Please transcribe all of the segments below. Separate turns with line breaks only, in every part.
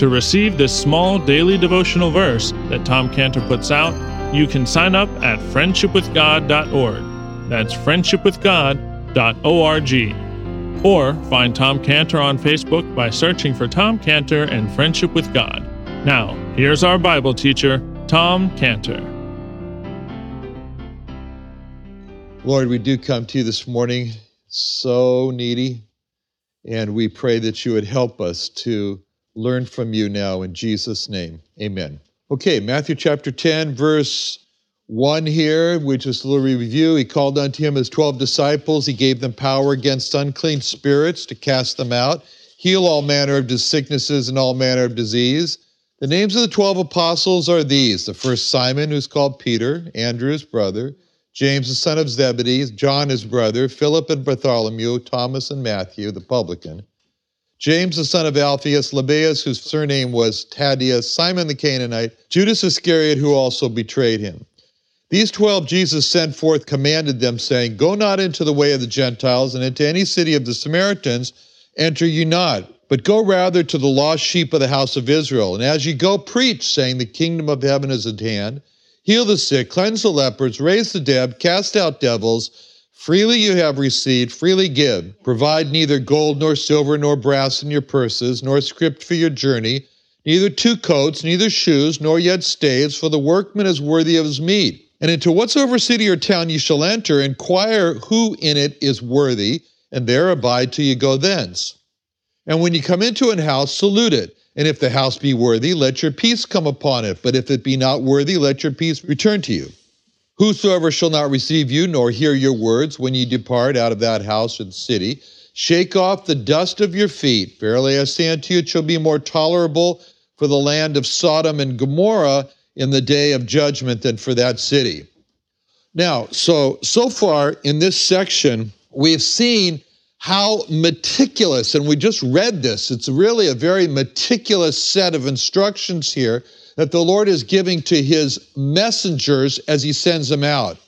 To receive this small daily devotional verse that Tom Cantor puts out, you can sign up at friendshipwithgod.org. That's friendshipwithgod.org. Or find Tom Cantor on Facebook by searching for Tom Cantor and Friendship with God. Now, here's our Bible teacher, Tom Cantor.
Lord, we do come to you this morning so needy, and we pray that you would help us to learn from you now in Jesus' name. Amen. Okay, Matthew chapter 10, verse 1 here, which is a little review. He called unto him his 12 disciples. He gave them power against unclean spirits to cast them out, heal all manner of sicknesses and all manner of disease. The names of the 12 apostles are these the first Simon, who's called Peter, Andrew, his brother, James, the son of Zebedee, John, his brother, Philip and Bartholomew, Thomas and Matthew, the publican. James the son of Alphaeus, Lebbaeus, whose surname was Thaddeus, Simon the Canaanite, Judas Iscariot, who also betrayed him. These twelve Jesus sent forth, commanded them, saying, Go not into the way of the Gentiles, and into any city of the Samaritans enter ye not, but go rather to the lost sheep of the house of Israel. And as ye go, preach, saying, The kingdom of heaven is at hand. Heal the sick, cleanse the lepers, raise the dead, cast out devils. Freely you have received, freely give. Provide neither gold nor silver nor brass in your purses, nor scrip for your journey, neither two coats, neither shoes, nor yet staves, for the workman is worthy of his meat. And into whatsoever city or town ye shall enter, inquire who in it is worthy, and there abide till ye go thence. And when ye come into an house, salute it. And if the house be worthy, let your peace come upon it. But if it be not worthy, let your peace return to you. Whosoever shall not receive you nor hear your words when ye depart out of that house or city, shake off the dust of your feet. Verily I say unto you, it shall be more tolerable for the land of Sodom and Gomorrah in the day of judgment than for that city. Now, so so far in this section, we've seen how meticulous, and we just read this. It's really a very meticulous set of instructions here that the Lord is giving to his messengers as he sends them out.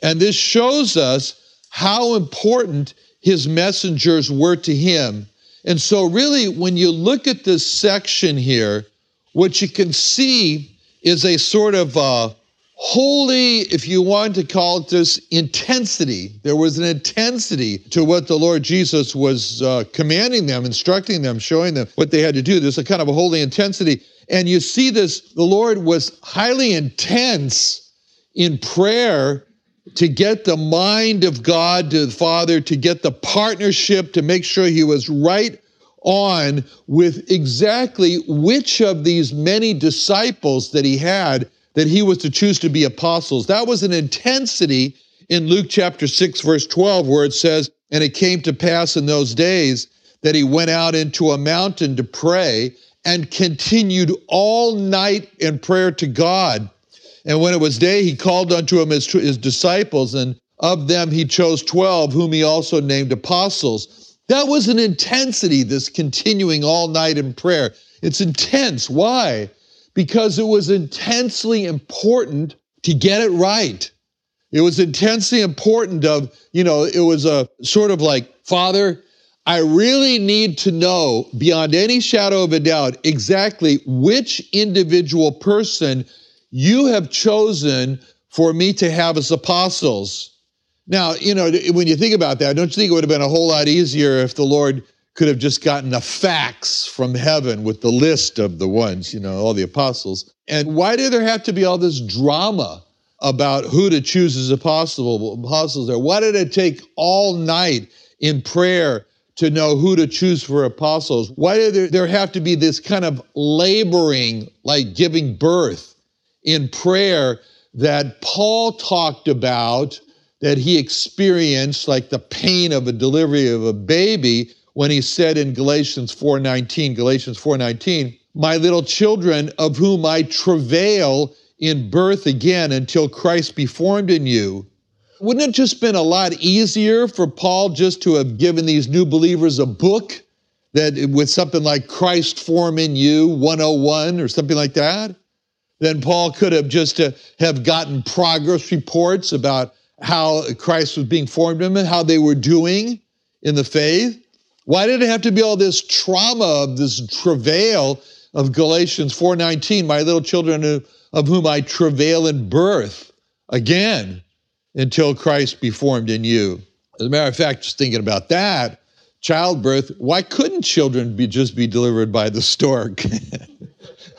And this shows us how important his messengers were to him. And so, really, when you look at this section here, what you can see is a sort of uh, holy, if you want to call it this, intensity. There was an intensity to what the Lord Jesus was uh, commanding them, instructing them, showing them what they had to do. There's a kind of a holy intensity. And you see this, the Lord was highly intense in prayer to get the mind of God to the Father, to get the partnership, to make sure he was right on with exactly which of these many disciples that he had that he was to choose to be apostles. That was an intensity in Luke chapter 6, verse 12, where it says, And it came to pass in those days that he went out into a mountain to pray and continued all night in prayer to God. And when it was day, he called unto him his, his disciples, and of them he chose 12, whom he also named apostles. That was an intensity, this continuing all night in prayer. It's intense. Why? Because it was intensely important to get it right. It was intensely important of, you know, it was a sort of like, Father, I really need to know beyond any shadow of a doubt exactly which individual person you have chosen for me to have as apostles. Now, you know, when you think about that, don't you think it would have been a whole lot easier if the Lord could have just gotten a fax from heaven with the list of the ones, you know, all the apostles? And why did there have to be all this drama about who to choose as apostle, apostles there? Why did it take all night in prayer to know who to choose for apostles? Why did there, there have to be this kind of laboring, like giving birth in prayer that Paul talked about, that he experienced, like the pain of a delivery of a baby, when he said in Galatians 4:19, Galatians 4:19, my little children of whom I travail in birth again until Christ be formed in you. Wouldn't it just been a lot easier for Paul just to have given these new believers a book that with something like Christ form in you 101 or something like that? Then Paul could have just uh, have gotten progress reports about how Christ was being formed in them, and how they were doing in the faith. Why did it have to be all this trauma of this travail of Galatians 4:19, my little children of whom I travail in birth again until Christ be formed in you. As a matter of fact, just thinking about that, childbirth, why couldn't children be just be delivered by the stork?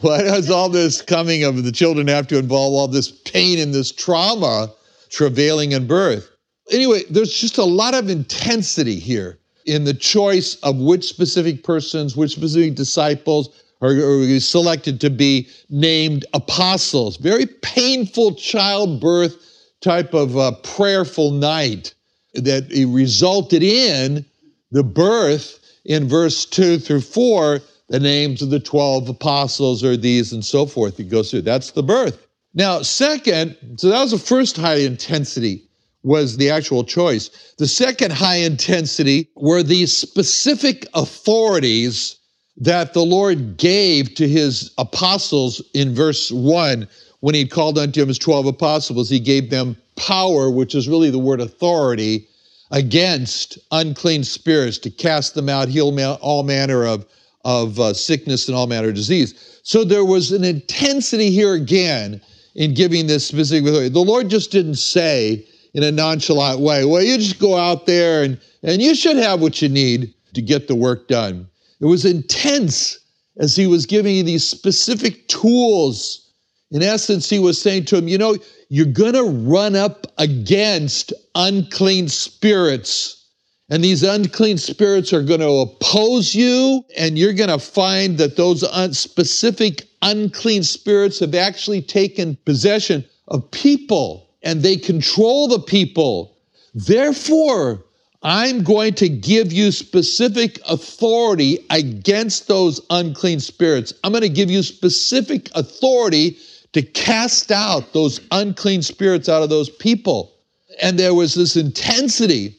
why does all this coming of the children have to involve all this pain and this trauma, travailing in birth? Anyway, there's just a lot of intensity here in the choice of which specific persons, which specific disciples are, are selected to be named apostles. Very painful childbirth type of uh, prayerful night that resulted in the birth in verse 2 through 4 the names of the 12 apostles are these and so forth. It goes through. That's the birth. Now second so that was the first high intensity was the actual choice. The second high intensity were the specific authorities that the Lord gave to his apostles in verse 1 when he called unto him his 12 apostles. He gave them power, which is really the word authority, against unclean spirits to cast them out, heal all manner of, of uh, sickness and all manner of disease. So there was an intensity here again in giving this specific authority. The Lord just didn't say, in a nonchalant way. Well, you just go out there and, and you should have what you need to get the work done. It was intense as he was giving you these specific tools. In essence, he was saying to him, You know, you're going to run up against unclean spirits. And these unclean spirits are going to oppose you, and you're going to find that those un- specific unclean spirits have actually taken possession of people and they control the people. Therefore, I'm going to give you specific authority against those unclean spirits. I'm going to give you specific authority to cast out those unclean spirits out of those people. And there was this intensity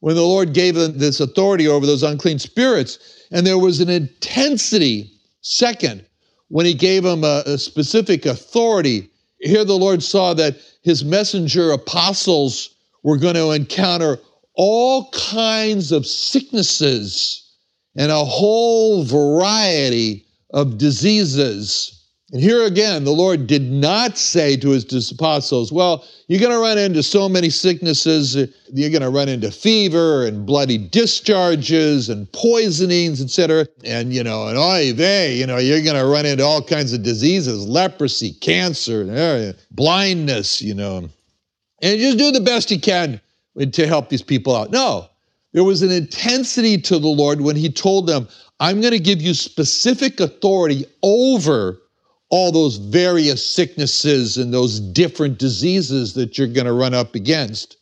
when the Lord gave them this authority over those unclean spirits. And there was an intensity, second, when he gave them a, a specific authority. Here the Lord saw that his messenger apostles were going to encounter all kinds of sicknesses and a whole variety of diseases. And here again, the Lord did not say to his apostles, Well, you're going to run into so many sicknesses. You're going to run into fever and bloody discharges and poisonings, etc. And, you know, and oy vey, you know, you're going to run into all kinds of diseases leprosy, cancer, eh, blindness, you know. And just do the best you can to help these people out. No, there was an intensity to the Lord when he told them, I'm going to give you specific authority over all those various sicknesses and those different diseases that you're going to run up against.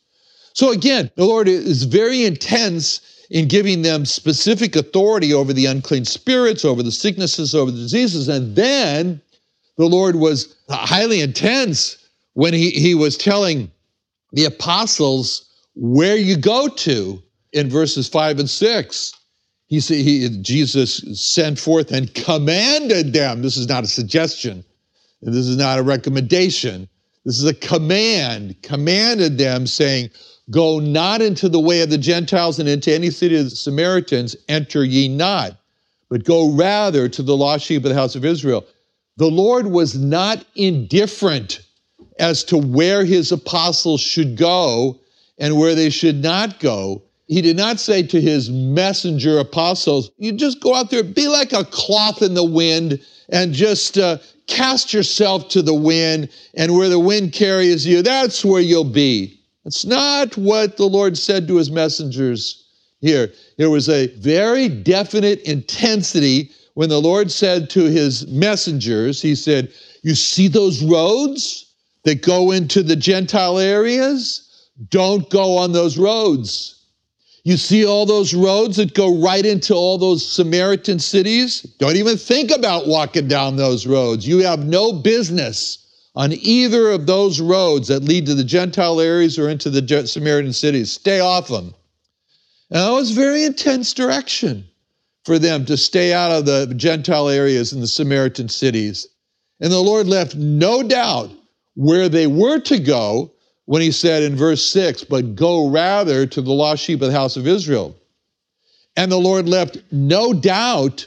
So again, the Lord is very intense in giving them specific authority over the unclean spirits, over the sicknesses, over the diseases. And then the Lord was highly intense when he, he was telling the apostles where you go to in verses five and six. He he, Jesus sent forth and commanded them. This is not a suggestion. This is not a recommendation. This is a command, commanded them, saying, Go not into the way of the Gentiles and into any city of the Samaritans, enter ye not, but go rather to the lost sheep of the house of Israel. The Lord was not indifferent as to where his apostles should go and where they should not go. He did not say to his messenger apostles, You just go out there, be like a cloth in the wind, and just uh, cast yourself to the wind, and where the wind carries you, that's where you'll be. That's not what the Lord said to his messengers here. There was a very definite intensity when the Lord said to his messengers, He said, You see those roads that go into the Gentile areas? Don't go on those roads. You see all those roads that go right into all those Samaritan cities? Don't even think about walking down those roads. You have no business on either of those roads that lead to the Gentile areas or into the Samaritan cities. Stay off them. And that was very intense direction for them to stay out of the Gentile areas and the Samaritan cities. And the Lord left no doubt where they were to go when he said in verse 6, but go rather to the lost sheep of the house of Israel. And the Lord left no doubt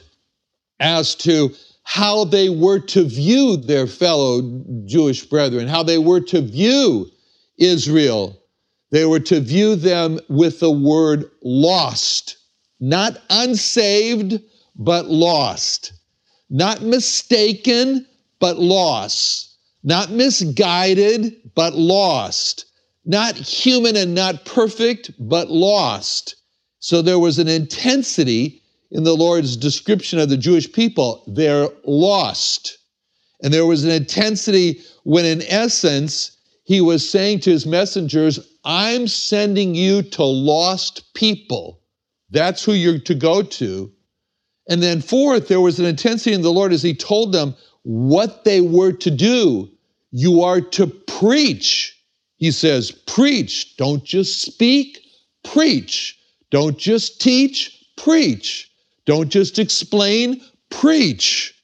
as to how they were to view their fellow Jewish brethren, how they were to view Israel. They were to view them with the word lost, not unsaved, but lost, not mistaken, but lost not misguided, but lost, not human and not perfect, but lost. So there was an intensity in the Lord's description of the Jewish people. They're lost. And there was an intensity when, in essence, he was saying to his messengers, I'm sending you to lost people. That's who you're to go to. And then, fourth, there was an intensity in the Lord as he told them, what they were to do. You are to preach. He says, preach. Don't just speak, preach. Don't just teach, preach. Don't just explain, preach.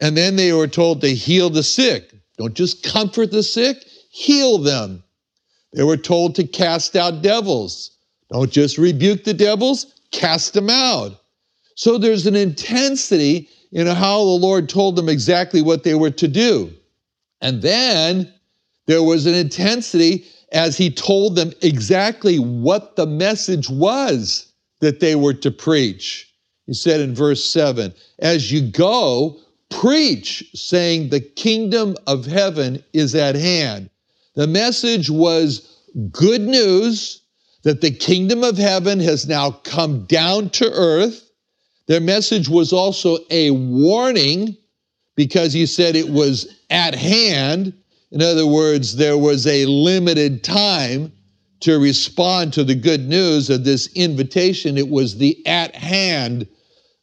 And then they were told to heal the sick. Don't just comfort the sick, heal them. They were told to cast out devils. Don't just rebuke the devils, cast them out. So there's an intensity in how the Lord told them exactly what they were to do. And then there was an intensity as he told them exactly what the message was that they were to preach. He said in verse 7 As you go, preach, saying, The kingdom of heaven is at hand. The message was good news that the kingdom of heaven has now come down to earth their message was also a warning because he said it was at hand. In other words, there was a limited time to respond to the good news of this invitation. It was the at hand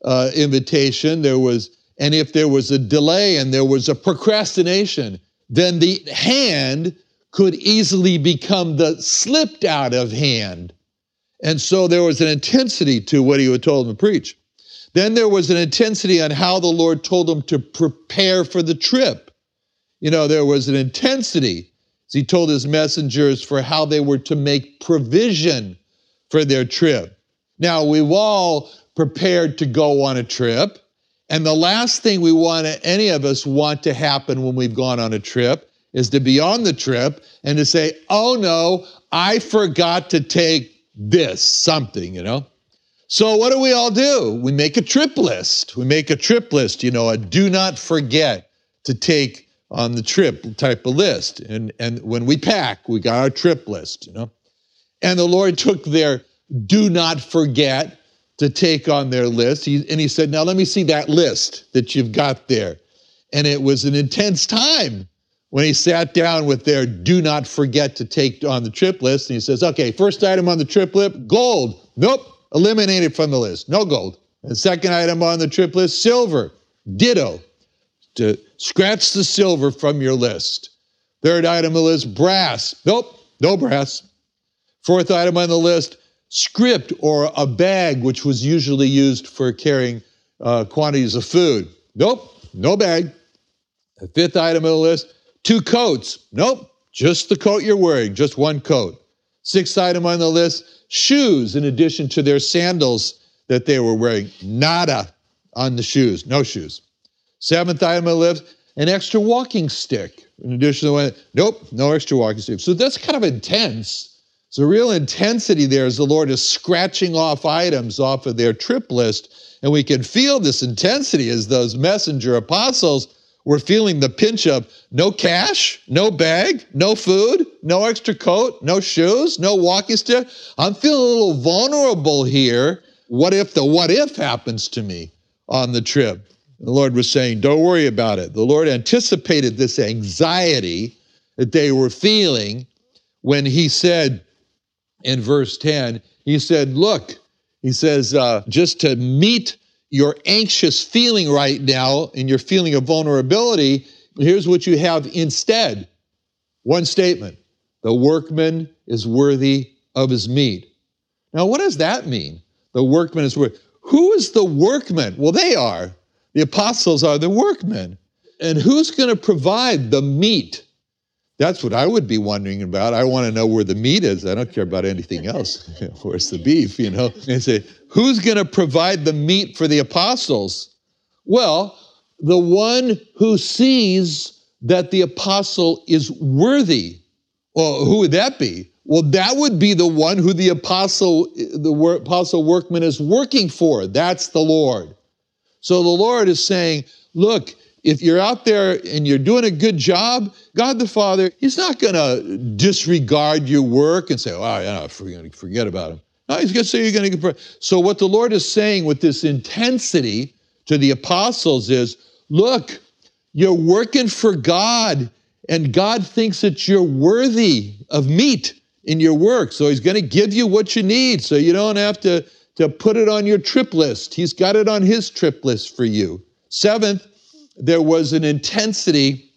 uh, invitation. There was, and if there was a delay and there was a procrastination, then the hand could easily become the slipped out of hand. And so there was an intensity to what he would told them to preach. Then there was an intensity on how the Lord told them to prepare for the trip. You know, there was an intensity as he told his messengers for how they were to make provision for their trip. Now, we've all prepared to go on a trip. And the last thing we want to, any of us want to happen when we've gone on a trip is to be on the trip and to say, oh no, I forgot to take this, something, you know? So what do we all do? We make a trip list. We make a trip list, you know, a do not forget to take on the trip type of list. And, and when we pack, we got our trip list, you know. And the Lord took their do not forget to take on their list. He, and he said, Now let me see that list that you've got there. And it was an intense time when he sat down with their do not forget to take on the trip list. And he says, Okay, first item on the trip list gold. Nope eliminated from the list. No gold. The second item on the trip list, silver. Ditto. To scratch the silver from your list. Third item on the list, brass. Nope, no brass. Fourth item on the list, scrip or a bag, which was usually used for carrying uh, quantities of food. Nope, no bag. The fifth item on the list, two coats. Nope, just the coat you're wearing, just one coat. Sixth item on the list shoes, in addition to their sandals that they were wearing. Nada on the shoes, no shoes. Seventh item on the list an extra walking stick. In addition to one, nope, no extra walking stick. So that's kind of intense. So real intensity there as the Lord is scratching off items off of their trip list. And we can feel this intensity as those messenger apostles were feeling the pinch of no cash, no bag, no food, no extra coat, no shoes, no walking stick. I'm feeling a little vulnerable here. What if the what if happens to me on the trip? The Lord was saying, Don't worry about it. The Lord anticipated this anxiety that they were feeling when He said in verse 10, He said, Look, He says, uh, just to meet your anxious feeling right now and your feeling of vulnerability, here's what you have instead one statement the workman is worthy of his meat. Now, what does that mean? The workman is worthy. Who is the workman? Well, they are. The apostles are the workmen. And who's going to provide the meat? That's what I would be wondering about. I want to know where the meat is. I don't care about anything else. Where's the beef, you know? And say, who's going to provide the meat for the apostles? Well, the one who sees that the apostle is worthy. Well, who would that be? Well, that would be the one who the apostle, the apostle workman is working for. That's the Lord. So the Lord is saying, look, if you're out there and you're doing a good job, God the Father, He's not going to disregard your work and say, oh, yeah, forget about Him. No, He's going to say you're going to. So what the Lord is saying with this intensity to the apostles is, look, you're working for God, and God thinks that you're worthy of meat in your work. So He's going to give you what you need, so you don't have to to put it on your trip list. He's got it on his trip list for you. Seventh, there was an intensity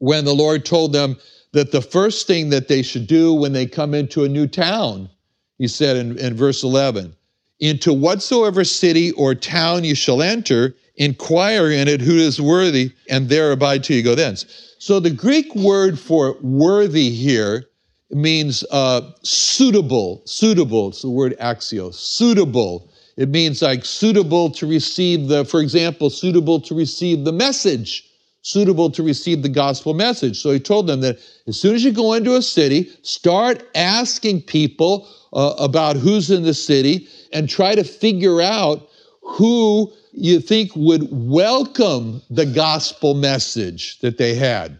when the Lord told them that the first thing that they should do when they come into a new town, he said in, in verse 11, into whatsoever city or town you shall enter, inquire in it who is worthy, and there abide till you go thence. So the Greek word for worthy here means uh, suitable, suitable. It's the word axios, suitable. It means like suitable to receive the, for example, suitable to receive the message, suitable to receive the gospel message. So he told them that as soon as you go into a city, start asking people uh, about who's in the city and try to figure out who you think would welcome the gospel message that they had.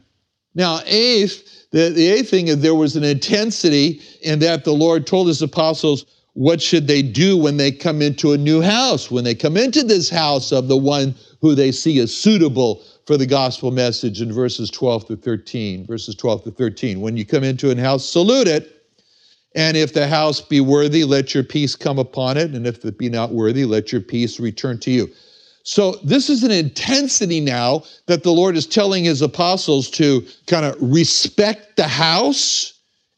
Now, eighth, the, the eighth thing is there was an intensity in that the Lord told his apostles, what should they do when they come into a new house? When they come into this house of the one who they see as suitable for the gospel message in verses 12 to 13. Verses 12 to 13. When you come into a house, salute it. And if the house be worthy, let your peace come upon it. And if it be not worthy, let your peace return to you. So, this is an intensity now that the Lord is telling his apostles to kind of respect the house.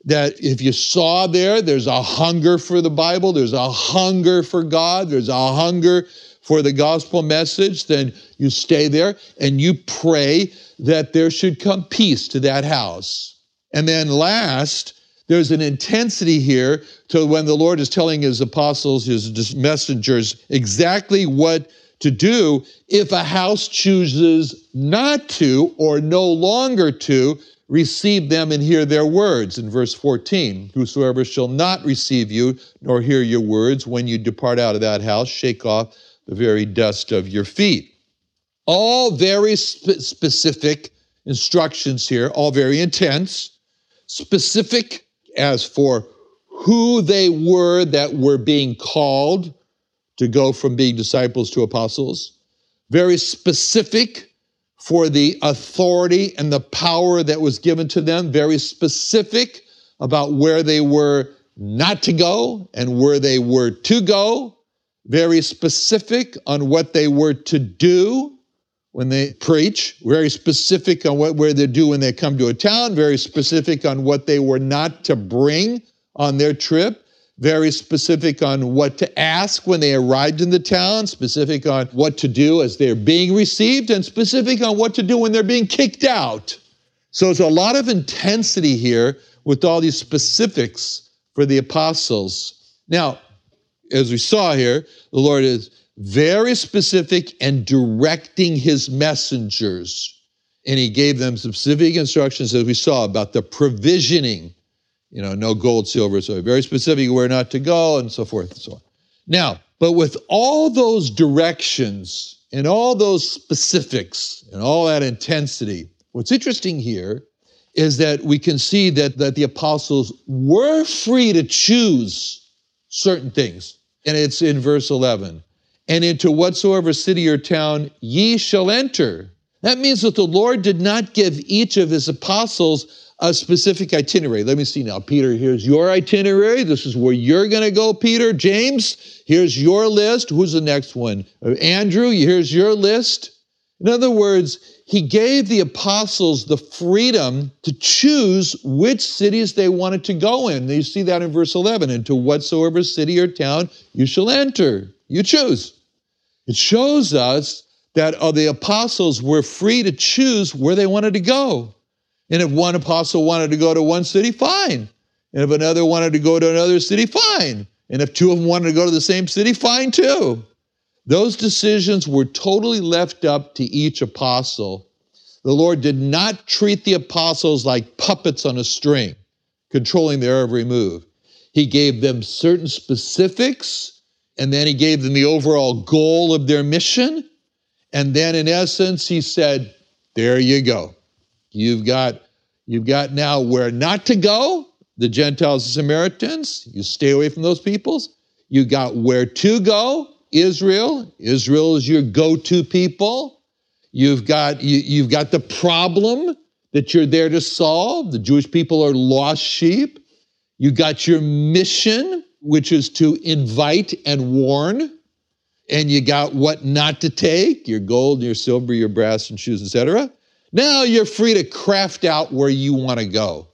That if you saw there, there's a hunger for the Bible, there's a hunger for God, there's a hunger for the gospel message, then you stay there and you pray that there should come peace to that house. And then last, there's an intensity here to when the Lord is telling his apostles, his messengers, exactly what to do if a house chooses not to or no longer to receive them and hear their words. In verse 14, whosoever shall not receive you nor hear your words when you depart out of that house, shake off the very dust of your feet. All very spe- specific instructions here, all very intense, specific as for who they were that were being called to go from being disciples to apostles, very specific for the authority and the power that was given to them, very specific about where they were not to go and where they were to go, very specific on what they were to do when they preach, very specific on what where they do when they come to a town, very specific on what they were not to bring on their trip, very specific on what to ask when they arrived in the town, specific on what to do as they're being received, and specific on what to do when they're being kicked out. So it's a lot of intensity here with all these specifics for the apostles. Now, as we saw here, the Lord is very specific and directing his messengers. And he gave them specific instructions, as we saw, about the provisioning. You know, no gold, silver, so very specific where not to go, and so forth and so on. Now, but with all those directions and all those specifics and all that intensity, what's interesting here is that we can see that, that the apostles were free to choose certain things. And it's in verse 11. And into whatsoever city or town ye shall enter. That means that the Lord did not give each of his apostles a specific itinerary. Let me see now. Peter, here's your itinerary. This is where you're going to go, Peter. James, here's your list. Who's the next one? Uh, Andrew, here's your list. In other words, he gave the apostles the freedom to choose which cities they wanted to go in. You see that in verse 11. Into whatsoever city or town you shall enter. You choose. It shows us that uh, the apostles were free to choose where they wanted to go. And if one apostle wanted to go to one city, fine. And if another wanted to go to another city, fine. And if two of them wanted to go to the same city, fine too. Those decisions were totally left up to each apostle. The Lord did not treat the apostles like puppets on a string, controlling their every move. He gave them certain specifics, and then he gave them the overall goal of their mission. And then, in essence, he said, There you go. You've got, you've got now where not to go, the Gentiles and Samaritans. You stay away from those peoples. You got where to go, Israel. Israel is your go-to people. You've got, you, you've got the problem that you're there to solve. The Jewish people are lost sheep. You got your mission, which is to invite and warn. And you got what not to take, your gold, your silver, your brass and shoes, etc. Now you're free to craft out where you want to go.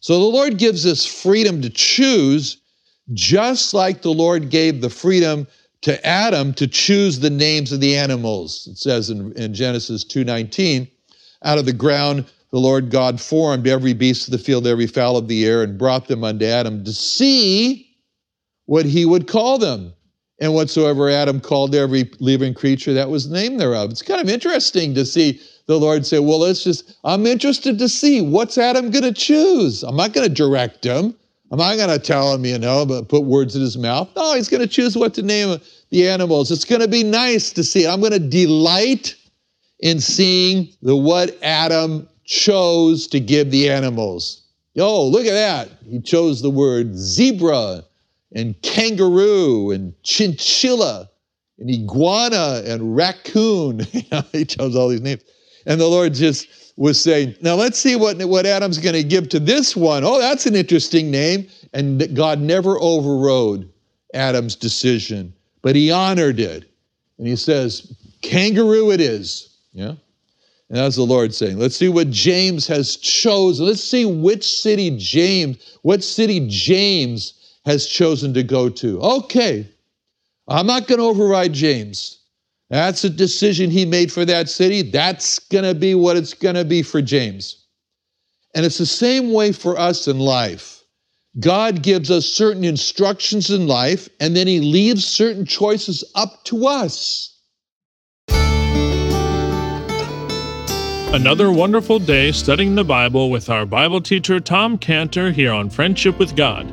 So the Lord gives us freedom to choose, just like the Lord gave the freedom to Adam to choose the names of the animals. It says in, in Genesis 2:19, out of the ground the Lord God formed every beast of the field, every fowl of the air, and brought them unto Adam to see what he would call them. And whatsoever Adam called every living creature, that was the name thereof. It's kind of interesting to see the Lord say, Well, let's just, I'm interested to see what's Adam going to choose. I'm not going to direct him. I'm not going to tell him, you know, but put words in his mouth. No, he's going to choose what to name the animals. It's going to be nice to see. I'm going to delight in seeing the what Adam chose to give the animals. Oh, look at that. He chose the word zebra and kangaroo and chinchilla and iguana and raccoon. he chose all these names. And the Lord just was saying, now let's see what, what Adam's going to give to this one. Oh, that's an interesting name. And God never overrode Adam's decision, but he honored it. And he says, kangaroo it is. Yeah. And that's the Lord saying, let's see what James has chosen. Let's see which city James, what city James has chosen to go to. Okay. I'm not going to override James. That's a decision he made for that city. That's going to be what it's going to be for James. And it's the same way for us in life. God gives us certain instructions in life, and then he leaves certain choices up to us.
Another wonderful day studying the Bible with our Bible teacher Tom Cantor here on Friendship with God.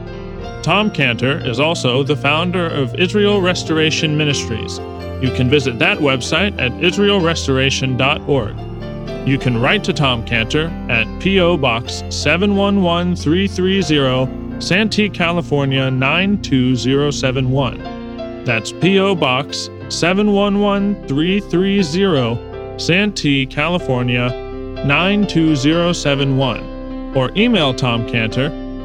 Tom Cantor is also the founder of Israel Restoration Ministries you can visit that website at israelrestoration.org. You can write to Tom Cantor at P.O. Box 711330, Santee, California 92071. That's P.O. Box 711330, Santee, California 92071. or email Tom Cantor